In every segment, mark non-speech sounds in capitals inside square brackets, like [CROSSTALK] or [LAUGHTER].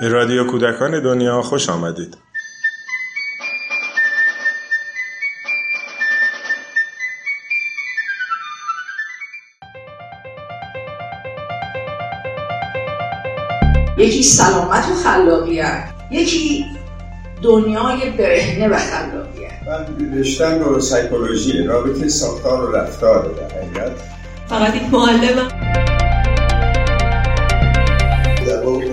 به رادیو کودکان دنیا خوش آمدید. یکی سلامت و خلاقیت یکی دنیای برهنه و خلاقیت. من رشتم رو سایکولوژی رابطه ساختار و رفتار در حقیقت. فقط یک معلمم.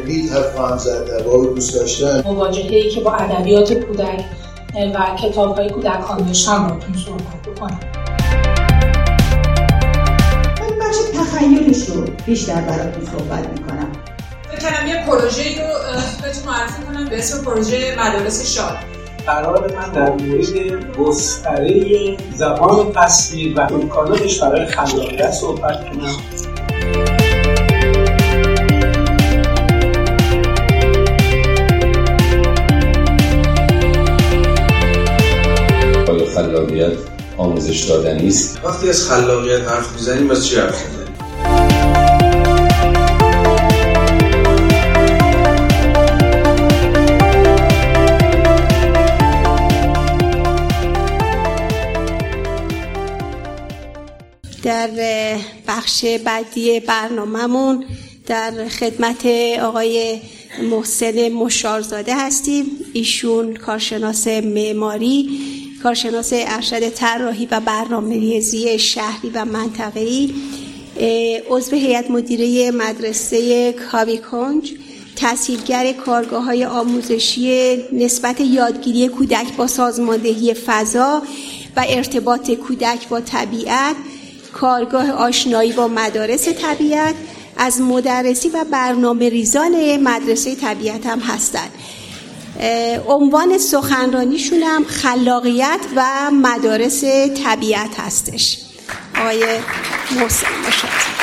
امید حرف زد در واقع دوست داشتن. مواجهه که با ادبیات کودک و کتاب های کودکان داشتم باتون صحبت بکنم. من بخش تخیلش رو بیشتر براتون صحبت می‌کنم. فکر کنم یه پروژه رو بهتون معرفی کنم به اسم پروژه مدارس شاد. قرار من در مورد گستره زبان تصویر و امکاناتش برای خلاقیت صحبت کنم. خلاقیت آموزش دادنی است. وقتی از خلاقیت حرف می‌زنیم از چی حرف می‌زنیم؟ در بخش بعدی برنامهمون در خدمت آقای محسن مشارزاده هستیم. ایشون کارشناس معماری کارشناس ارشد طراحی و برنامه‌ریزی شهری و منطقه‌ای عضو هیئت مدیره مدرسه کاوی کنج تحصیلگر کارگاه های آموزشی نسبت یادگیری کودک با سازماندهی فضا و ارتباط کودک با طبیعت کارگاه آشنایی با مدارس طبیعت از مدرسی و برنامه ریزان مدرسه طبیعت هم هستند. عنوان سخنرانیشون هم خلاقیت و مدارس طبیعت هستش. آقای محسن مشاهد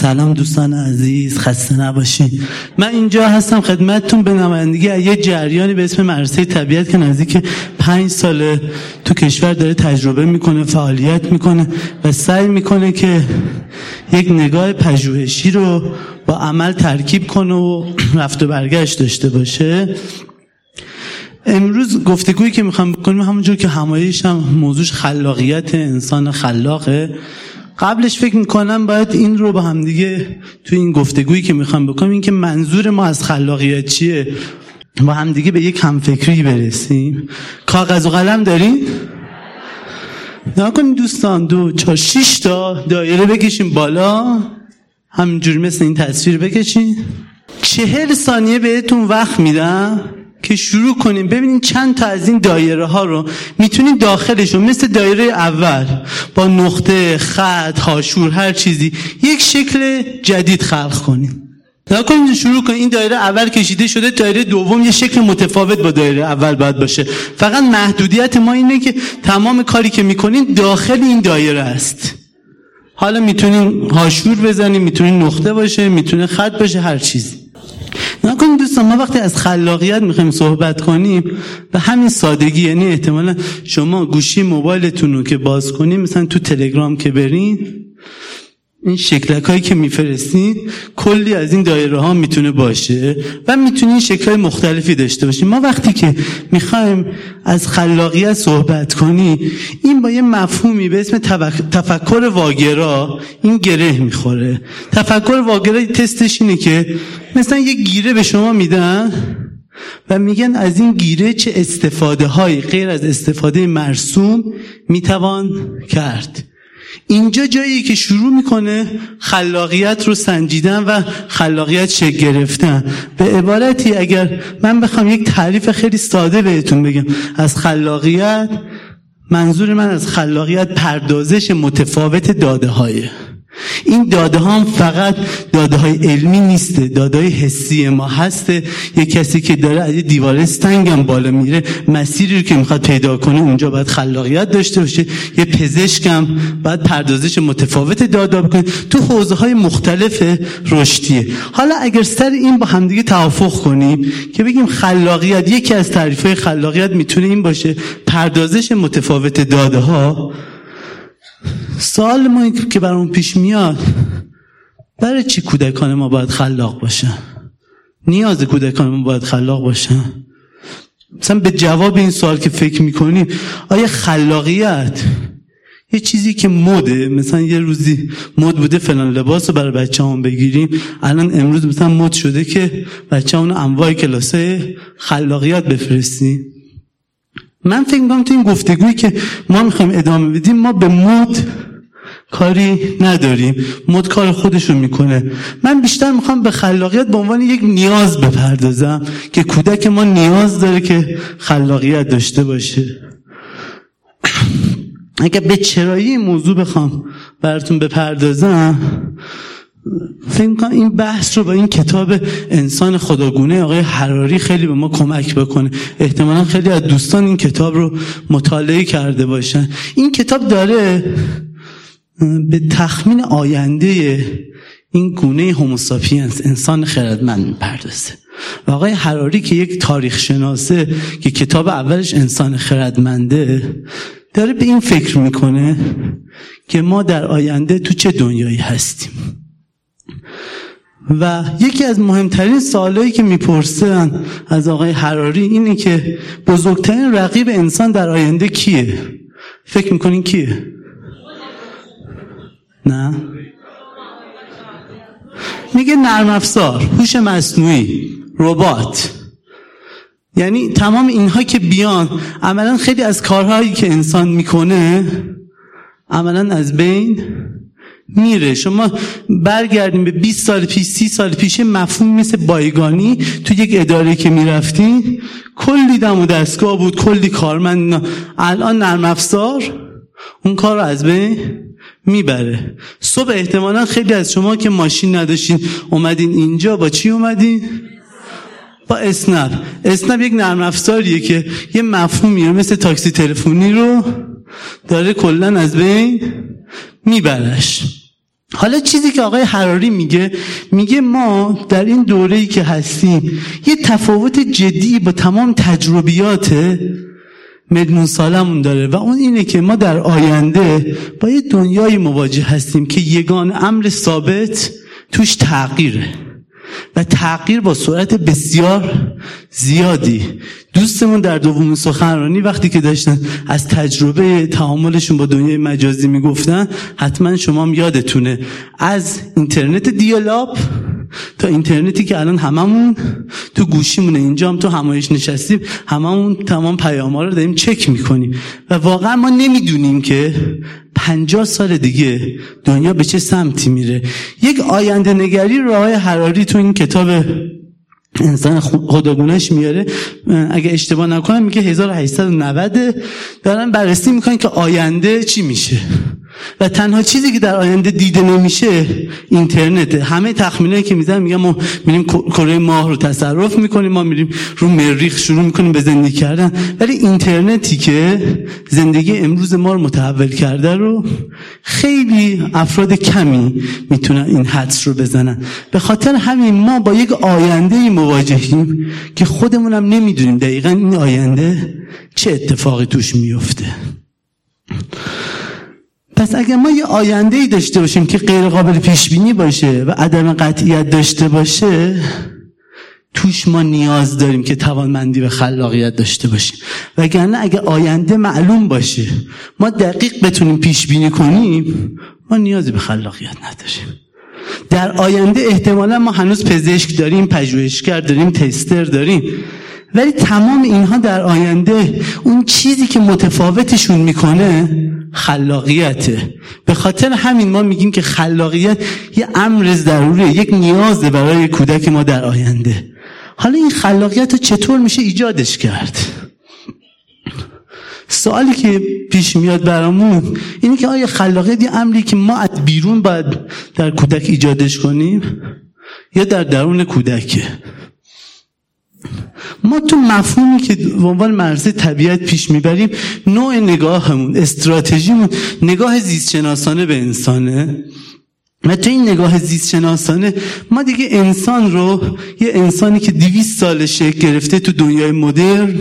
سلام دوستان عزیز خسته نباشین. من اینجا هستم خدمتتون به نمایندگی یه جریانی به اسم مدرسه طبیعت که نزدیک پنج ساله تو کشور داره تجربه می‌کنه فعالیت می‌کنه و سعی می‌کنه که یک نگاه پژوهشی رو با عمل ترکیب کنه و رفت و برگشت داشته باشه. امروز گفتگویی که می‌خوام بکنیم همونجور که همایش هم موضوعش خلاقیت انسان خلاقه. قبلش فکر می‌کنم باید این رو با هم دیگه تو این گفتگویی که می‌خوام بکنم این که منظور ما از خلاقیت چیه؟ با هم دیگه به یک همفکری برسیم. کاغذ و قلم دارین؟ نکنیم دوستان دو چهار شیش تا دایره بکشیم بالا. همینجوری مثل این تصویر بکشین. چهل ثانیه بهتون وقت میدم. که شروع کنیم. ببینیم چند تا از این دایره ها رو می‌تونیم داخلشون مثل دایره اول با نقطه خط هاشور هر چیزی یک شکل جدید خلق کنیم. کنیم شروع کنیم این دایره اول کشیده شده دایره دوم یه شکل متفاوت با دایره اول باید باشه. فقط محدودیت ما اینه که تمام کاری که می‌کنیم داخل این دایره است. حالا می‌تونیم هاشور بزنیم می‌تونیم نقطه باشه می‌تونه خط باشه هر چیزی. نکنیم دوستان ما وقتی از خلاقیت می‌خوایم صحبت کنیم به همین سادگی یعنی احتمالا شما گوشی موبایلتون رو که باز کنیم مثلا تو تلگرام که برین این شکلک هایی که میفرستین کلی از این دایره ها می‌تونه باشه و می‌تونین شکل های مختلفی داشته باشیم ما وقتی که می‌خوایم از خلاقیت صحبت کنیم این با یه مفهومی به اسم تفکر واگرا این گره می‌خوره. تفکر واگرا تستش اینه که مثلا یه گیره به شما میدن و میگن از این گیره چه استفاده های غیر از استفاده مرسوم می‌توان کرد. اینجا جایی که شروع می‌کنه خلاقیت رو سنجیدن و خلاقیت شکل گرفتن. به عبارتی اگر من بخوام یک تعریف خیلی ساده بهتون بگم. از خلاقیت منظور من از خلاقیت پردازش متفاوت داده هایه این داده هم فقط داده های علمی نیسته داده های حسی ما هسته. یه کسی که داره از دیوار سنگم بالا میره مسیری رو که می‌خواد پیدا کنه اونجا باید خلاقیت داشته باشه. یه پزشکم باید پردازش متفاوت داده بکنه تو حوزه های مختلف رشدیه. حالا اگر سر این با همدیگه توافق کنیم که بگیم خلاقیت یکی از تعریف های خلاقیت می‌تونه این باشه پردازش متفاوت داده ها سوال ما که برامون پیش میاد برای چی کودکان ما باید خلاق باشن؟ نیاز کودکان ما باید خلاق باشن؟ مثلا به جواب این سوال که فکر می‌کنیم آیا خلاقیت یه چیزی که مده؟ مثلا یه روزی مد بوده فلان لباس رو برای بچه هم بگیریم الان امروز مثلا مد شده که بچه همون انواع کلاسه خلاقیت بفرستیم. من فکر می‌کنم تو این گفتگویی که ما می‌خوایم ادامه بدیم ما به مد کاری نداریم. مد کار خودشو می‌کنه. من بیشتر می‌خوام به خلاقیت به عنوان یک نیاز بپردازم که کودک ما نیاز داره که خلاقیت داشته باشه. اگر به چرایی موضوع بخوام براتون بپردازم فکر کنم این بحث رو با این کتاب انسان خداگونه آقای حراری خیلی به ما کمک بکنه. احتمالا خیلی از دوستان این کتاب رو مطالعه کرده باشن. این کتاب داره به تخمین آینده این گونه هوموساپینس انسان خردمند می‌پردازه. و آقای حراری که یک تاریخ شناسه که کتاب اولش انسان خردمنده داره به این فکر می‌کنه که ما در آینده تو چه دنیایی هستیم. و یکی از مهمترین سوالایی که می‌پرسن از آقای حراری اینه که بزرگترین رقیب انسان در آینده کیه؟ فکر می‌کنین کیه؟ نه؟ میگه نرم افزار هوش مصنوعی ربات. یعنی تمام اینها که بیان عملا خیلی از کارهایی که انسان می‌کنه عملا از بین میره. شما برگردیم به 20 سال پیش 30 سال پیش مفهوم مثل بایگانی تو یک اداره که می‌رفتین. کلی دم و دستگاه بود کلی کارمند. الان نرم افزار اون کار رو از بین می‌بره. صبح احتمالا خیلی از شما که ماشین نداشتین اومدین اینجا. با چی اومدین؟ با اسنپ. اسنپ یک نرم افزاریه که یه مفهومیه مثل تاکسی تلفنی رو داره کلا از بین میبرش. حالا چیزی که آقای حراری میگه میگه ما در این دوره‌ای که هستیم یه تفاوت جدی با تمام تجربیات مدمون سالمون داره و اون اینه که ما در آینده با یه دنیای مواجه هستیم که یگان امر ثابت توش تغییره و تغییر با سرعت بسیار زیادی. دوستمون در دوم سخنرانی وقتی که داشتن از تجربه تعاملشون با دنیای مجازی می‌گفتن حتما شما هم یادتونه. از اینترنت دیالاب تا اینترنتی که الان هممون تو گوشیمونه. اینجا هم تو همایش نشستیم هممون تمام پیام رو داریم چک می‌کنیم. و واقعا ما نمی‌دونیم که پنجاه سال دیگه دنیا به چه سمتی میره. یک آینده نگری راه حراری تو این کتاب انسان خداگونش میاره. اگه اشتباه نکنم میگه 1890 دارن بررسی می‌کنن که آینده چی میشه. و تنها چیزی که در آینده دیده نمیشه اینترنت. همه تخمینایی که می‌زنن میگن ما میریم کره ماه رو تصرف می‌کنیم ما میریم رو مریخ شروع می‌کنیم به زندگی کردن. ولی اینترنتی که زندگی امروز ما رو متحول کرده رو خیلی افراد کمی می‌تونن این حدس رو بزنن. به خاطر همین ما با یک آینده مواجهیم که خودمونم نمی‌دونیم دقیقا این آینده چه اتفاقی توش میفته پس اگر ما یه آینده ای داشته باشیم که غیر قابل پیش بینی باشه و عدم قطعیت داشته باشه توش ما نیاز داریم که توانمندی و خلاقیت داشته باشیم. وگرنه اگر آینده معلوم باشه ما دقیق بتونیم پیش بینی کنیم ما نیازی به خلاقیت نداریم. در آینده احتمالا ما هنوز پزشک داریم پژوهشگر داریم تستر داریم. ولی تمام اینها در آینده اون چیزی که متفاوتشون می‌کنه خلاقیته. به خاطر همین ما میگیم که خلاقیت یه امر ضروریه یک نیازه برای کودک ما در آینده. حالا این خلاقیت رو چطور میشه ایجادش کرد؟ سوالی که پیش میاد برامون اینه که آیا خلاقیت یه امری که ما از بیرون باید در کودک ایجادش کنیم یا در درون کودکه؟ ما تو مفهومی که به عنوان مرزه طبیعت پیش می‌بریم نوع نگاهمون استراتژیمون نگاه زیستشناسانه به انسانه. و تو این نگاه زیست شناسانه ما دیگه انسان رو یه انسانی که دیویست سال گرفته تو دنیای مدرن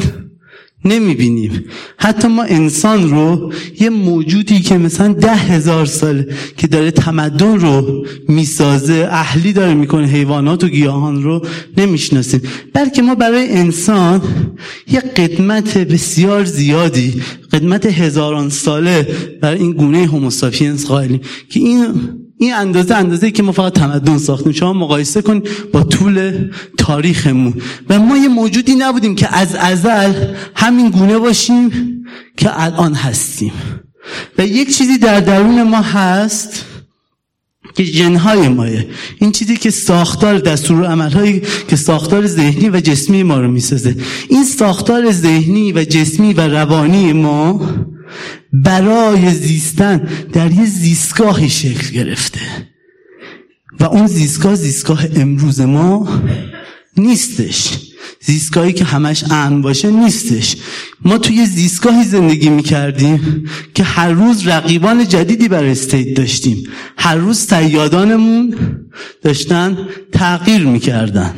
نمی‌بینیم. حتی ما انسان رو یه موجودی که مثلا ده هزار سال که داره تمدن رو می‌سازه اهلی داره می‌کنه حیوانات و گیاهان رو نمی‌شناسیم. بلکه ما برای انسان یه قدمت بسیار زیادی قدمت هزاران ساله برای این گونه هوموساپینس قائلیم که این این اندازه اندازه که ما فقط تمدن ساختیم. شما مقایسه کن با طول تاریخمون. و ما یه موجودی نبودیم که از ازل همین گونه باشیم که الان هستیم. و یک چیزی در درون ما هست که جنهای مایه. این چیزی که ساختار دستور عملهایی که ساختار ذهنی و جسمی ما رو می‌سازه. این ساختار ذهنی و جسمی و روانی ما برای زیستن در یه زیستگاهی شکل گرفته. و اون زیستگاه زیستگاه امروز ما نیستش. زیستگاهی که همش امن باشه نیستش. ما توی زیستگاهی زندگی می‌کردیم که هر روز رقیبان جدیدی برای استیت داشتیم. هر روز سیادانمون داشتن تغییر می‌کردن.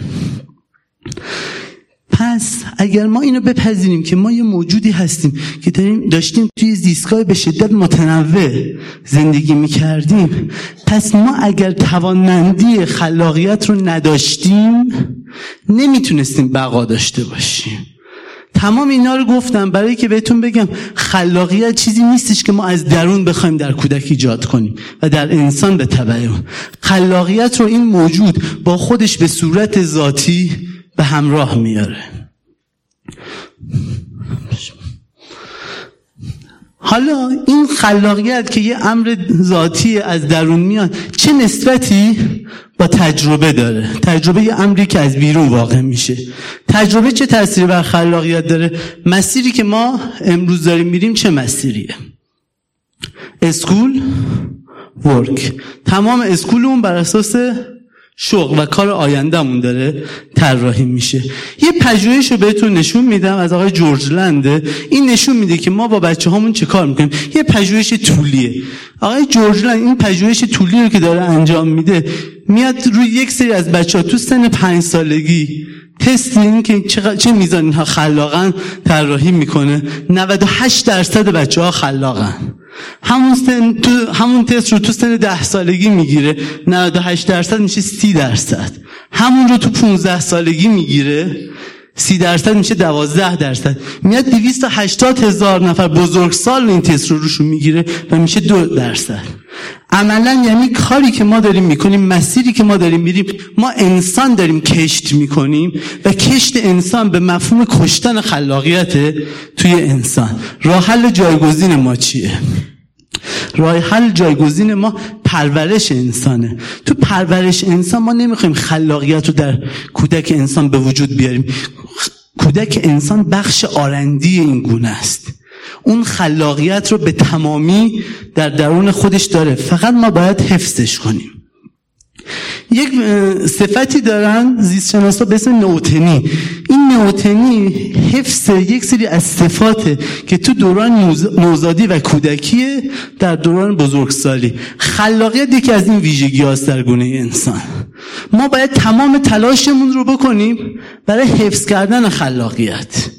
پس اگر ما اینو بپذیریم که ما یه موجودی هستیم که داریم داشتیم توی زیستگاه به شدت متنوع زندگی می‌کردیم پس ما اگر توانمندی خلاقیت رو نداشتیم نمی‌تونستیم بقا داشته باشیم. تمام اینا رو گفتم برای که بهتون بگم خلاقیت چیزی نیستش که ما از درون بخوایم در کودک ایجاد کنیم و در انسان به تبع اون خلاقیت رو این موجود با خودش به صورت ذاتی به همراه میاره. حالا این خلاقیت که یه امر ذاتی از درون میاد چه نسبتی با تجربه داره؟ تجربه یه امری که از بیرون واقع میشه. تجربه چه تأثیری بر خلاقیت داره؟ مسیری که ما امروز داریم میریم چه مسیریه؟ اسکول ورک. تمام اسکولمون بر اساس شغل و کار آیندهمون داره طراحی میشه. یه پژوهش رو بهتون نشون میدم از آقای جورج لنده این نشون میده که ما با بچه هامون چه کار می‌کنیم. یه پژوهش طولیه. آقای جورج لند این پژوهش طولی رو که داره انجام میده میاد روی یک سری از بچه ها تو سن پنج سالگی تست این که چه میزان اینها خلاقن طراحی می‌کنه. 98 درصد بچه ها خلاقن. همون, سن تو همون تست رو تو سن ده سالگی می‌گیره. 98 درصد میشه 30 درصد. همون رو تو 15 سالگی می‌گیره. سی درصد میشه دوازده درصد. میاد دویست هشتاد هزار نفر بزرگسال این تست رو روشون می‌گیره و میشه دو درصد. عملا یعنی کاری که ما داریم می‌کنیم مسیری که ما داریم میریم ما انسان داریم کشت می‌کنیم و کشت انسان به مفهوم کشتن خلاقیت توی انسان. راه حل جایگزین ما چیه؟ راه حل جایگزین ما پرورش انسانه. تو پرورش انسان ما نمی‌خوایم خلاقیت رو در کودک انسان به وجود بیاریم. کودک انسان بخش آرندی این گونه است. اون خلاقیت رو به تمامی در درون خودش داره. فقط ما باید حفظش کنیم. یک صفتی دارن زیستشناسا به اسم نوتنی. این نوتنی حفظ یک سری از صفاته که تو دوران نوزادی و کودکیه در دوران بزرگسالی. خلاقیت یکی از این ویژگی هاست در گونه انسان. ما باید تمام تلاشمون رو بکنیم برای حفظ کردن خلاقیت.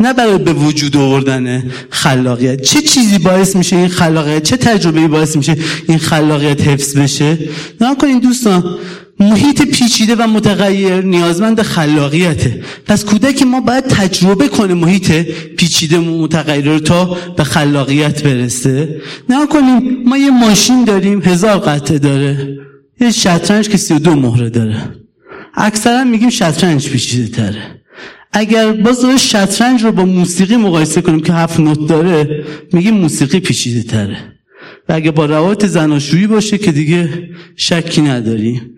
نه برای به وجود آوردن خلاقیت. چه چیزی باعث میشه این خلاقیت؟ چه تجربه باعث میشه این خلاقیت حفظ بشه؟ نه کنین دوستان محیط پیچیده و متغیر نیازمند خلاقیته. پس کودک ما باید تجربه کنه محیط پیچیده و متغیر تا به خلاقیت برسه. نه کنیم ما یه ماشین داریم هزار قطعه داره. یه شطرنج که سی و دو مهره داره. اکثرا میگیم شطرنج پیچیده تره اگر باز شطرنج رو با موسیقی مقایسه کنیم که هفت نوت داره میگیم موسیقی پیچیده تره و اگر با روایت زناشویی باشه که دیگه شکی نداریم.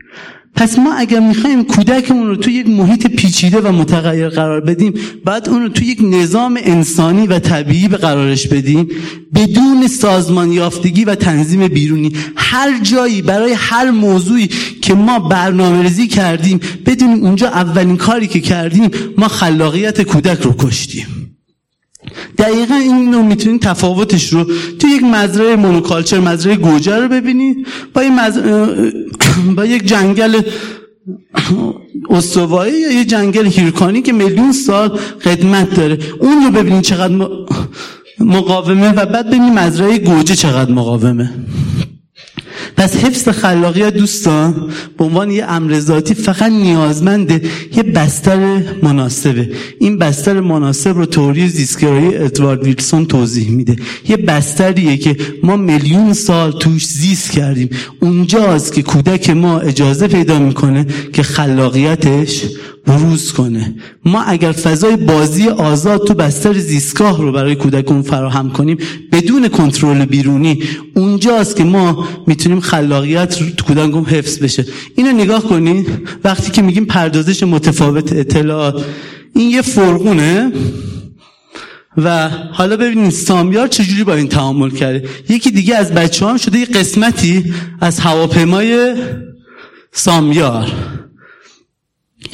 پس ما اگر می‌خوایم کودکمون رو تو یک محیط پیچیده و متغیر قرار بدیم بعد اون رو تو یک نظام انسانی و طبیعی به قرارش بدیم بدون سازمان یافتگی و تنظیم بیرونی. هر جایی برای هر موضوعی که ما برنامه ریزی کردیم بدونیم اونجا اولین کاری که کردیم ما خلاقیت کودک رو کشتیم. دقیقا این رو می‌تونید تفاوتش رو تو یک مزرعه مونوکالچر مزرعه گوجه رو ببینید با, [COUGHS] با یک جنگل استوایی یا یه جنگل هیرکانی که میلیون سال قدمت داره. اون رو ببینید چقدر مقاومه و بعد ببینید مزرعه گوجه چقدر مقاومه. پس حفظ خلاقیت دوستان به عنوان یه امر ذاتی فقط نیازمنده یه بستر مناسبه. این بستر مناسب رو توری زیستگرایی ادوارد ویلسون توضیح میده. یه بستریه که ما میلیون سال توش زیست کردیم. اونجاست که کودک ما اجازه پیدا می‌کنه که خلاقیتش بروز کنه. ما اگر فضای بازی آزاد تو بستر زیستگاه رو برای کودکون فراهم کنیم بدون کنترل بیرونی اونجاست که ما می‌تونیم خلاقیت تو کودکون حفظ بشه. اینو نگاه کنین وقتی که میگیم پردازش متفاوت اطلاعات این یه فرقونه و حالا ببینید سامیار چجوری با این تعامل کرده. یکی دیگه از بچه هم شده یه قسمتی از هواپیمای سامیار.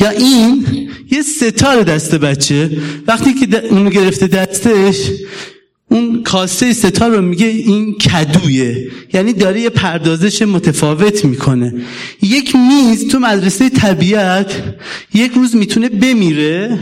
یا این یه ستار دست بچه. وقتی که اونو گرفته دستش اون کاسه ستار رو میگه این کدویه. یعنی داره یه پردازش متفاوت می‌کنه. یک میز تو مدرسه طبیعت یک روز می‌تونه بمیره.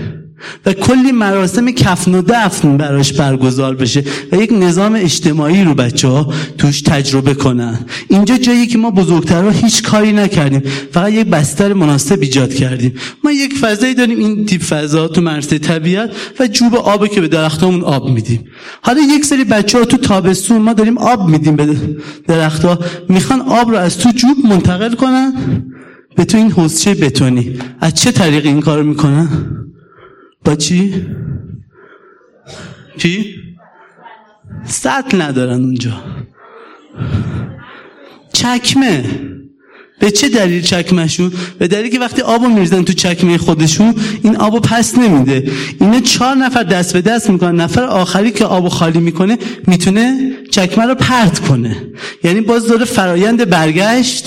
و کلی مراسم کفن و دفن براش برگزار بشه و یک نظام اجتماعی رو بچه ها توش تجربه کنن. اینجا جایی که ما بزرگترها هیچ کاری نکردیم فقط یک بستر مناسب ایجاد کردیم. ما یک فضایی داریم این تیپ فضا تو مرسه طبیعت و جوب آب که به درختامون آب میدیم. حالا یک سری بچه ها تو تابستون ما داریم آب میدیم به درختها. می‌خوان آب رو از تو جوب منتقل کنن؟ به تو این حوزچه بتونی. از چه طریق این کار می‌کنن؟ با چی؟ چی؟ سطل ندارن اونجا چکمه به چه دلیل چکمشون؟ به دلیل که وقتی آبو میریزن تو چکمه خودشون این آبو پس نمیده اینا چهار نفر دست به دست می‌کنن نفر آخری که آبو خالی می‌کنه می‌تونه چکمه رو پرت کنه یعنی باز داره فرایند برگشت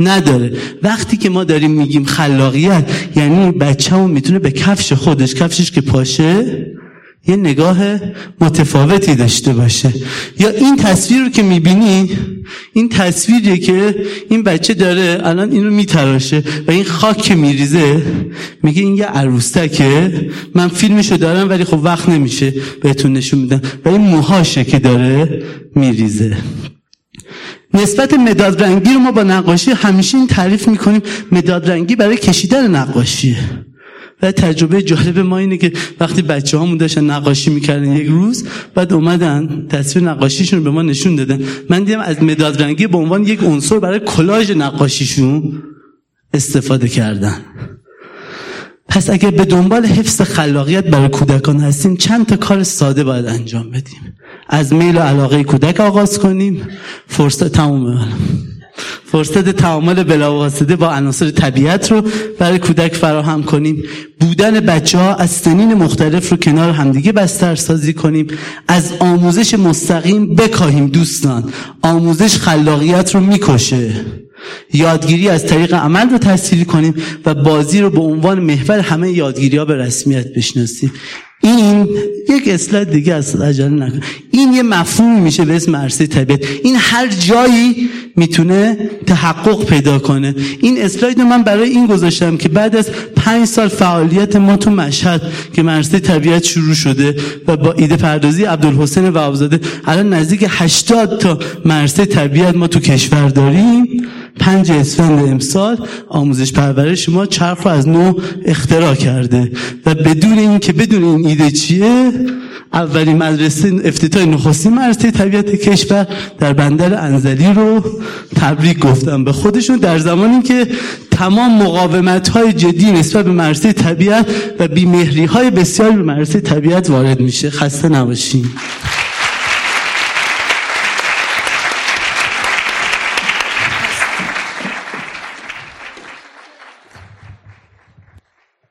نداره. وقتی که ما داریم میگیم خلاقیت یعنی بچه می‌تونه به کفش خودش کفشش که پاشه یه نگاه متفاوتی داشته باشه. یا این تصویر رو که می‌بینی این تصویریه که این بچه داره الان اینو میتراشه و این خاک که میریزه میگه این یه عروستکه من فیلمشو دارم ولی خب وقت نمیشه بهتون نشون میدم و این موهاشه که داره میریزه. نسبت مداد رنگی رو ما با نقاشی همیشه این تعریف می‌کنیم. مداد رنگی برای کشیدن نقاشیه و تجربه جالب ما اینه که وقتی بچه هامون داشتن نقاشی می‌کردن یک روز بعد اومدن تصویر نقاشیشون رو به ما نشون دادن. من دیدم از مداد رنگی به عنوان یک عنصر برای کلاژ نقاشیشون استفاده کردن. پس اگر به دنبال حفظ خلاقیت برای کودکان هستیم چند تا کار ساده باید انجام بدیم. از میل و علاقه کودک آغاز کنیم. فرصت تمام فرصت تعامل بلاواسطه با عناصر طبیعت رو برای کودک فراهم کنیم. بودن بچه ها از سنین مختلف رو کنار همدیگه بستر سازی کنیم. از آموزش مستقیم بکاهیم دوستان. آموزش خلاقیت رو می‌کشه. یادگیری از طریق عمل رو تحصیل کنیم و بازی رو به عنوان محور همه یادگیری ها به رسمیت بشناسیم. این یک اسلاید دیگه از عجله نکن. این یه مفهوم میشه به اسم عرصه طبیعت. این هر جایی می‌تونه تحقق پیدا کنه. این اسلاید من برای این گذاشتم که بعد از پنج سال فعالیت ما تو مشهد که مرسه طبیعت شروع شده و با ایده پردازی عبدالحسین و الان نزدیک 80 تا مرسه طبیعت ما تو کشور داریم. پنج اسفند امسال آموزش پرورش ما چرخ رو از نو اختراع کرده و بدون این که بدون این ایده چیه اولین مدرسه افتتاح نخستین مدرسه طبیعت کشور در بندر انزلی رو تبریک گفتم به خودشون در زمانی که تمام مقاومت های جدی نسبت به مدرسه طبیعت و بیمهری های بسیاری به مدرسه طبیعت وارد میشه. خسته نباشین.